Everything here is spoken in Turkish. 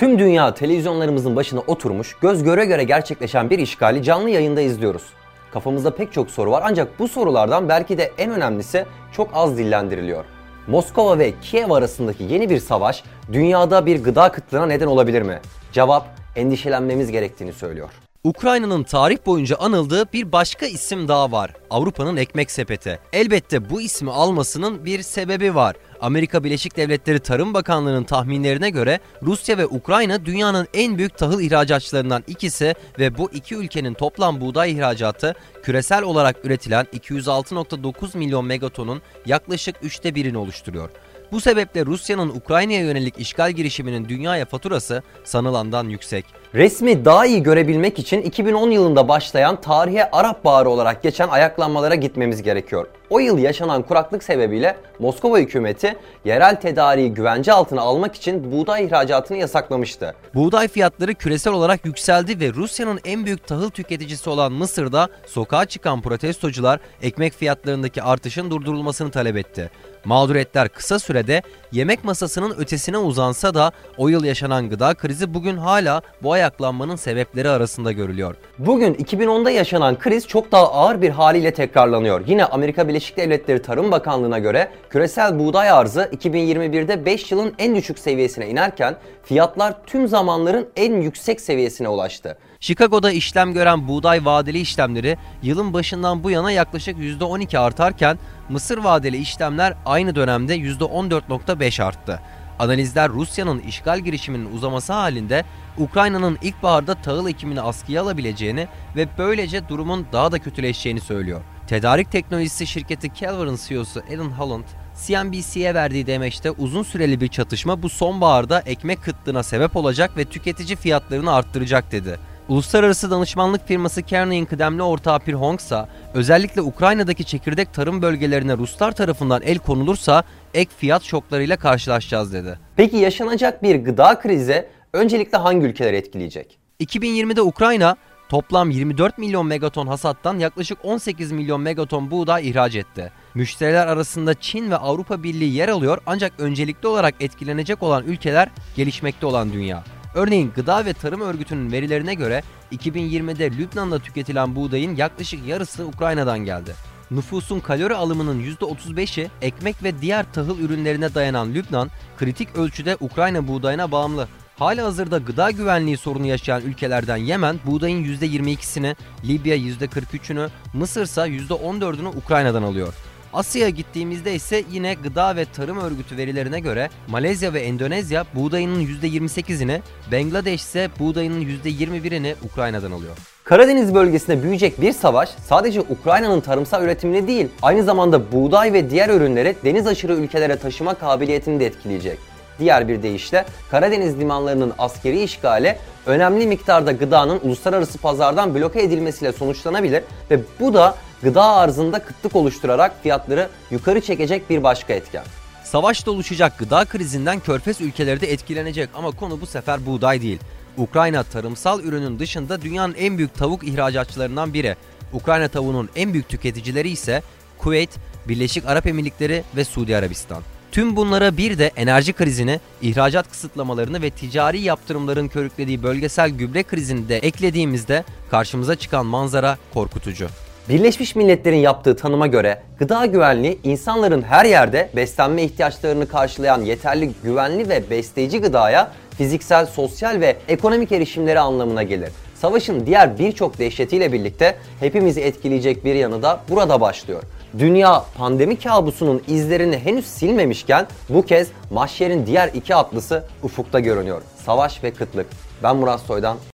Tüm dünya televizyonlarımızın başına oturmuş, göz göre göre gerçekleşen bir işgali canlı yayında izliyoruz. Kafamızda pek çok soru var ancak bu sorulardan belki de en önemlisi çok az dillendiriliyor. Moskova ve Kiev arasındaki yeni bir savaş dünyada bir gıda kıtlığına neden olabilir mi? Cevap endişelenmemiz gerektiğini söylüyor. Ukrayna'nın tarih boyunca anıldığı bir başka isim daha var. Avrupa'nın ekmek sepeti. Elbette bu ismi almasının bir sebebi var. Amerika Birleşik Devletleri Tarım Bakanlığı'nın tahminlerine göre Rusya ve Ukrayna dünyanın en büyük tahıl ihracatçılarından ikisi ve bu iki ülkenin toplam buğday ihracatı küresel olarak üretilen 206.9 milyon megatonun yaklaşık üçte birini oluşturuyor. Bu sebeple Rusya'nın Ukrayna'ya yönelik işgal girişiminin dünyaya faturası sanılandan yüksek. Resmi daha iyi görebilmek için 2010 yılında başlayan tarihe Arap Baharı olarak geçen ayaklanmalara gitmemiz gerekiyor. O yıl yaşanan kuraklık sebebiyle Moskova hükümeti yerel tedariği güvence altına almak için buğday ihracatını yasaklamıştı. Buğday fiyatları küresel olarak yükseldi ve Rusya'nın en büyük tahıl tüketicisi olan Mısır'da sokağa çıkan protestocular ekmek fiyatlarındaki artışın durdurulmasını talep etti. Mağduriyetler kısa sürede yemek masasının ötesine uzansa da o yıl yaşanan gıda krizi bugün hala bu ayaklanmanın sebepleri arasında görülüyor. Bugün 2010'da yaşanan kriz çok daha ağır bir haliyle tekrarlanıyor. Yine Amerika Birleşik Devletleri Tarım Bakanlığı'na göre küresel buğday arzı 2021'de 5 yılın en düşük seviyesine inerken fiyatlar tüm zamanların en yüksek seviyesine ulaştı. Chicago'da işlem gören buğday vadeli işlemleri yılın başından bu yana yaklaşık %12 artarken Mısır vadeli işlemler aynı dönemde %14.5 arttı. Analizler Rusya'nın işgal girişiminin uzaması halinde Ukrayna'nın ilkbaharda tahıl ekimini askıya alabileceğini ve böylece durumun daha da kötüleşeceğini söylüyor. Tedarik teknolojisi şirketi Calver'ın CEO'su Alan Holland, CNBC'ye verdiği demeçte uzun süreli bir çatışma bu sonbaharda ekmek kıtlığına sebep olacak ve tüketici fiyatlarını arttıracak dedi. Uluslararası danışmanlık firması Kearney'in kıdemli ortağı Pir Hongsa, özellikle Ukrayna'daki çekirdek tarım bölgelerine Ruslar tarafından el konulursa ek fiyat şoklarıyla karşılaşacağız dedi. Peki yaşanacak bir gıda krizi öncelikle hangi ülkeler etkileyecek? 2020'de Ukrayna toplam 24 milyon megaton hasattan yaklaşık 18 milyon megaton buğday ihraç etti. Müşteriler arasında Çin ve Avrupa Birliği yer alıyor ancak öncelikli olarak etkilenecek olan ülkeler gelişmekte olan dünya. Örneğin Gıda ve Tarım Örgütü'nün verilerine göre 2020'de Lübnan'da tüketilen buğdayın yaklaşık yarısı Ukrayna'dan geldi. Nüfusun kalori alımının %35'i ekmek ve diğer tahıl ürünlerine dayanan Lübnan, kritik ölçüde Ukrayna buğdayına bağımlı. Hala hazırda gıda güvenliği sorunu yaşayan ülkelerden Yemen buğdayın %22'sini, Libya %43'ünü, Mısır ise %14'ünü Ukrayna'dan alıyor. Asya'ya gittiğimizde ise yine Gıda ve Tarım Örgütü verilerine göre Malezya ve Endonezya buğdayının %28'ini, Bangladeş ise buğdayının %21'ini Ukrayna'dan alıyor. Karadeniz bölgesinde büyüyecek bir savaş sadece Ukrayna'nın tarımsal üretimini değil, aynı zamanda buğday ve diğer ürünleri deniz aşırı ülkelere taşıma kabiliyetini de etkileyecek. Diğer bir deyişle Karadeniz limanlarının askeri işgali önemli miktarda gıdanın uluslararası pazardan bloke edilmesiyle sonuçlanabilir ve bu da gıda arzında kıtlık oluşturarak fiyatları yukarı çekecek bir başka etken. Savaşta oluşacak gıda krizinden körfez ülkeleri de etkilenecek ama konu bu sefer buğday değil. Ukrayna tarımsal ürünün dışında dünyanın en büyük tavuk ihracatçılarından biri. Ukrayna tavuğunun en büyük tüketicileri ise Kuveyt, Birleşik Arap Emirlikleri ve Suudi Arabistan. Tüm bunlara bir de enerji krizini, ihracat kısıtlamalarını ve ticari yaptırımların körüklediği bölgesel gübre krizini de eklediğimizde karşımıza çıkan manzara korkutucu. Birleşmiş Milletler'in yaptığı tanıma göre gıda güvenliği insanların her yerde beslenme ihtiyaçlarını karşılayan yeterli güvenli ve besleyici gıdaya fiziksel, sosyal ve ekonomik erişimleri anlamına gelir. Savaşın diğer birçok dehşetiyle birlikte hepimizi etkileyecek bir yanı da burada başlıyor. Dünya pandemi kabusunun izlerini henüz silmemişken bu kez mahşerin diğer iki atlısı ufukta görünüyor. Savaş ve kıtlık. Ben Murat Soydan.